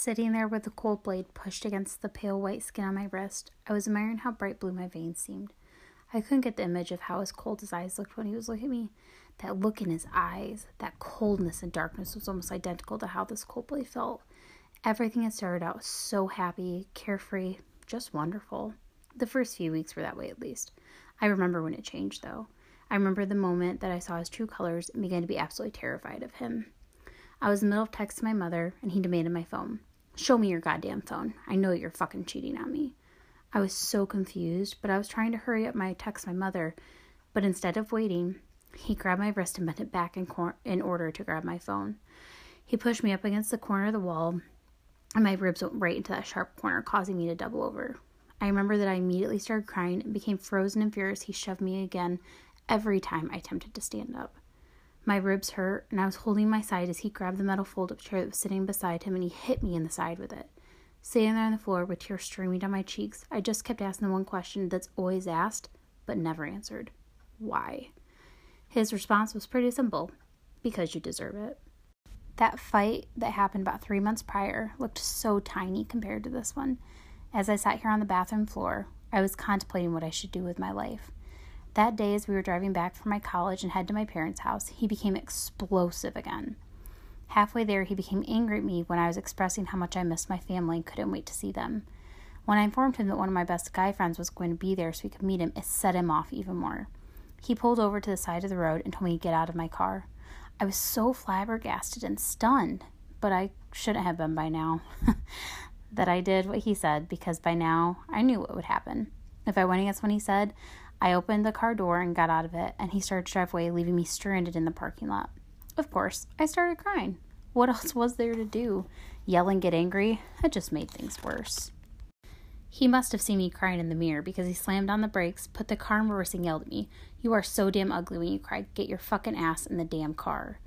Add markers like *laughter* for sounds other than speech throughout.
Sitting there with the cold blade pushed against the pale white skin on my wrist, I was admiring how bright blue my veins seemed. I couldn't get the image of how as cold his eyes looked when he was looking at me. That look in his eyes, that coldness and darkness was almost identical to how this cold blade felt. Everything had started out so happy, carefree, just wonderful. The first few weeks were that way at least. I remember when it changed though. I remember the moment that I saw his true colors and began to be absolutely terrified of him. I was in the middle of texting my mother, and he demanded my phone. Show me your goddamn phone. I know you're fucking cheating on me. I was so confused, but I was trying to hurry up my text my mother. But instead of waiting, he grabbed my wrist and bent it back in, cor- in order to grab my phone. He pushed me up against the corner of the wall, and my ribs went right into that sharp corner, causing me to double over. I remember that I immediately started crying and became frozen and furious. He shoved me again every time I attempted to stand up. My ribs hurt, and I was holding my side as he grabbed the metal fold up chair that was sitting beside him and he hit me in the side with it. Sitting there on the floor with tears streaming down my cheeks, I just kept asking the one question that's always asked but never answered why? His response was pretty simple because you deserve it. That fight that happened about three months prior looked so tiny compared to this one. As I sat here on the bathroom floor, I was contemplating what I should do with my life. That day, as we were driving back from my college and head to my parents' house, he became explosive again. Halfway there, he became angry at me when I was expressing how much I missed my family and couldn't wait to see them. When I informed him that one of my best guy friends was going to be there so we could meet him, it set him off even more. He pulled over to the side of the road and told me to get out of my car. I was so flabbergasted and stunned, but I shouldn't have been by now. *laughs* that I did what he said because by now I knew what would happen. If I went against what he said, I opened the car door and got out of it, and he started to drive away, leaving me stranded in the parking lot. Of course, I started crying. What else was there to do? Yell and get angry? It just made things worse. He must have seen me crying in the mirror because he slammed on the brakes, put the car in reverse, and yelled at me, You are so damn ugly when you cry. Get your fucking ass in the damn car.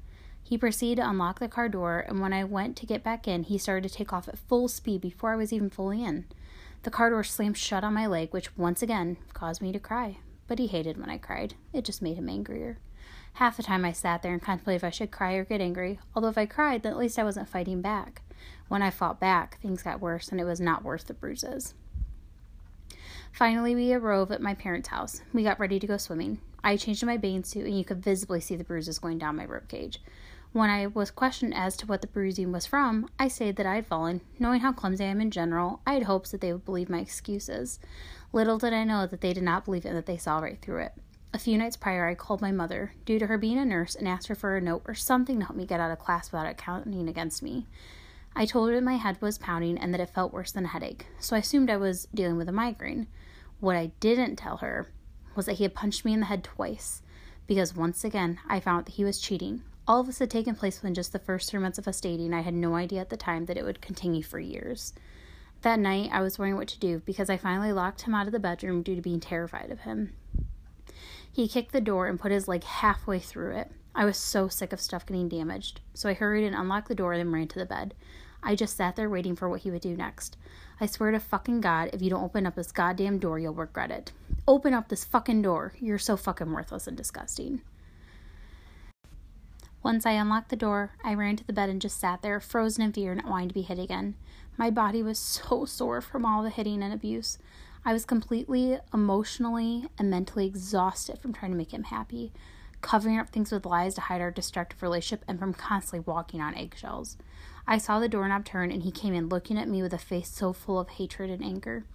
He proceeded to unlock the car door, and when I went to get back in, he started to take off at full speed before I was even fully in. The car door slammed shut on my leg, which once again caused me to cry. But he hated when I cried. It just made him angrier. Half the time I sat there and contemplated if I should cry or get angry, although if I cried, then at least I wasn't fighting back. When I fought back, things got worse, and it was not worth the bruises. Finally, we arrived at my parents' house. We got ready to go swimming. I changed my bathing suit, and you could visibly see the bruises going down my rib cage. When I was questioned as to what the bruising was from, I said that I had fallen. Knowing how clumsy I am in general, I had hopes that they would believe my excuses. Little did I know that they did not believe it and that they saw right through it. A few nights prior, I called my mother, due to her being a nurse, and asked her for a note or something to help me get out of class without it counting against me. I told her that my head was pounding and that it felt worse than a headache, so I assumed I was dealing with a migraine. What I didn't tell her was that he had punched me in the head twice, because once again I found that he was cheating, all of this had taken place within just the first three months of us dating. I had no idea at the time that it would continue for years. That night, I was wondering what to do because I finally locked him out of the bedroom due to being terrified of him. He kicked the door and put his leg halfway through it. I was so sick of stuff getting damaged, so I hurried and unlocked the door and then ran to the bed. I just sat there waiting for what he would do next. I swear to fucking God, if you don't open up this goddamn door, you'll regret it. Open up this fucking door. You're so fucking worthless and disgusting. Once I unlocked the door, I ran to the bed and just sat there, frozen in fear, and not wanting to be hit again. My body was *laughs* so sore from all the hitting and abuse. I was completely emotionally and mentally exhausted from trying to make him happy, covering up things with lies to hide our destructive relationship, and from constantly walking on eggshells. I saw the doorknob turn, and he came in looking at me with a face so full of hatred and anger.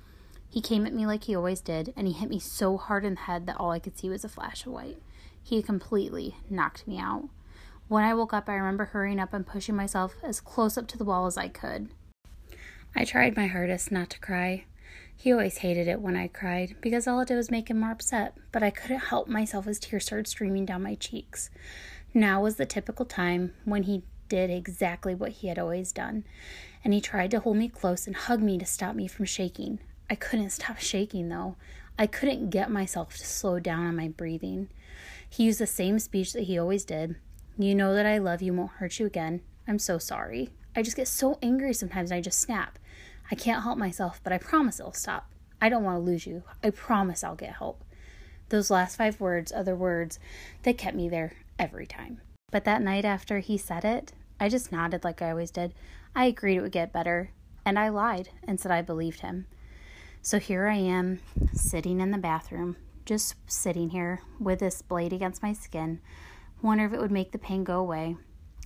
He came at me like he always did, and he hit me so hard in the head that all I could see was a flash of white. He completely knocked me out. When I woke up, I remember hurrying up and pushing myself as close up to the wall as I could. I tried my hardest not to cry. He always hated it when I cried because all it did was make him more upset, but I couldn't help myself as tears started streaming down my cheeks. Now was the typical time when he did exactly what he had always done, and he tried to hold me close and hug me to stop me from shaking. I couldn't stop shaking though. I couldn't get myself to slow down on my breathing. He used the same speech that he always did, you know that I love you, won't hurt you again. I'm so sorry. I just get so angry sometimes I just snap. I can't help myself, but I promise it'll stop. I don't want to lose you. I promise I'll get help. Those last five words are the words that kept me there every time. But that night after he said it, I just nodded like I always did. I agreed it would get better, and I lied and said I believed him. So here I am, sitting in the bathroom, just sitting here with this blade against my skin, wonder if it would make the pain go away.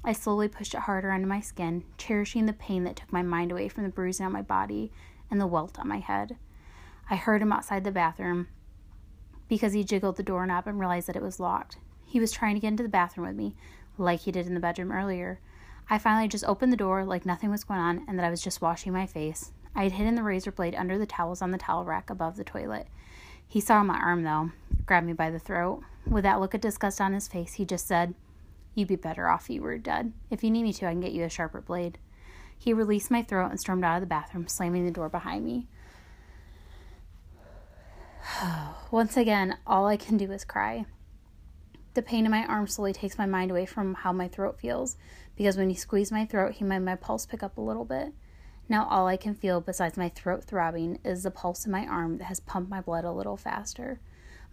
I slowly pushed it harder onto my skin, cherishing the pain that took my mind away from the bruising on my body and the welt on my head. I heard him outside the bathroom because he jiggled the doorknob and realized that it was locked. He was trying to get into the bathroom with me, like he did in the bedroom earlier. I finally just opened the door like nothing was going on and that I was just washing my face. I had hidden the razor blade under the towels on the towel rack above the toilet. He saw my arm, though, grabbed me by the throat. With that look of disgust on his face, he just said, You'd be better off if you were dead. If you need me to, I can get you a sharper blade. He released my throat and stormed out of the bathroom, slamming the door behind me. *sighs* Once again, all I can do is cry. The pain in my arm slowly takes my mind away from how my throat feels, because when he squeezed my throat, he made my pulse pick up a little bit. Now, all I can feel besides my throat throbbing is the pulse in my arm that has pumped my blood a little faster.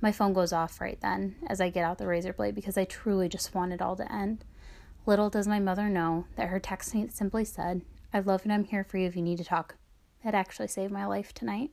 My phone goes off right then as I get out the razor blade because I truly just want it all to end. Little does my mother know that her text simply said, I love and I'm here for you if you need to talk. It actually saved my life tonight.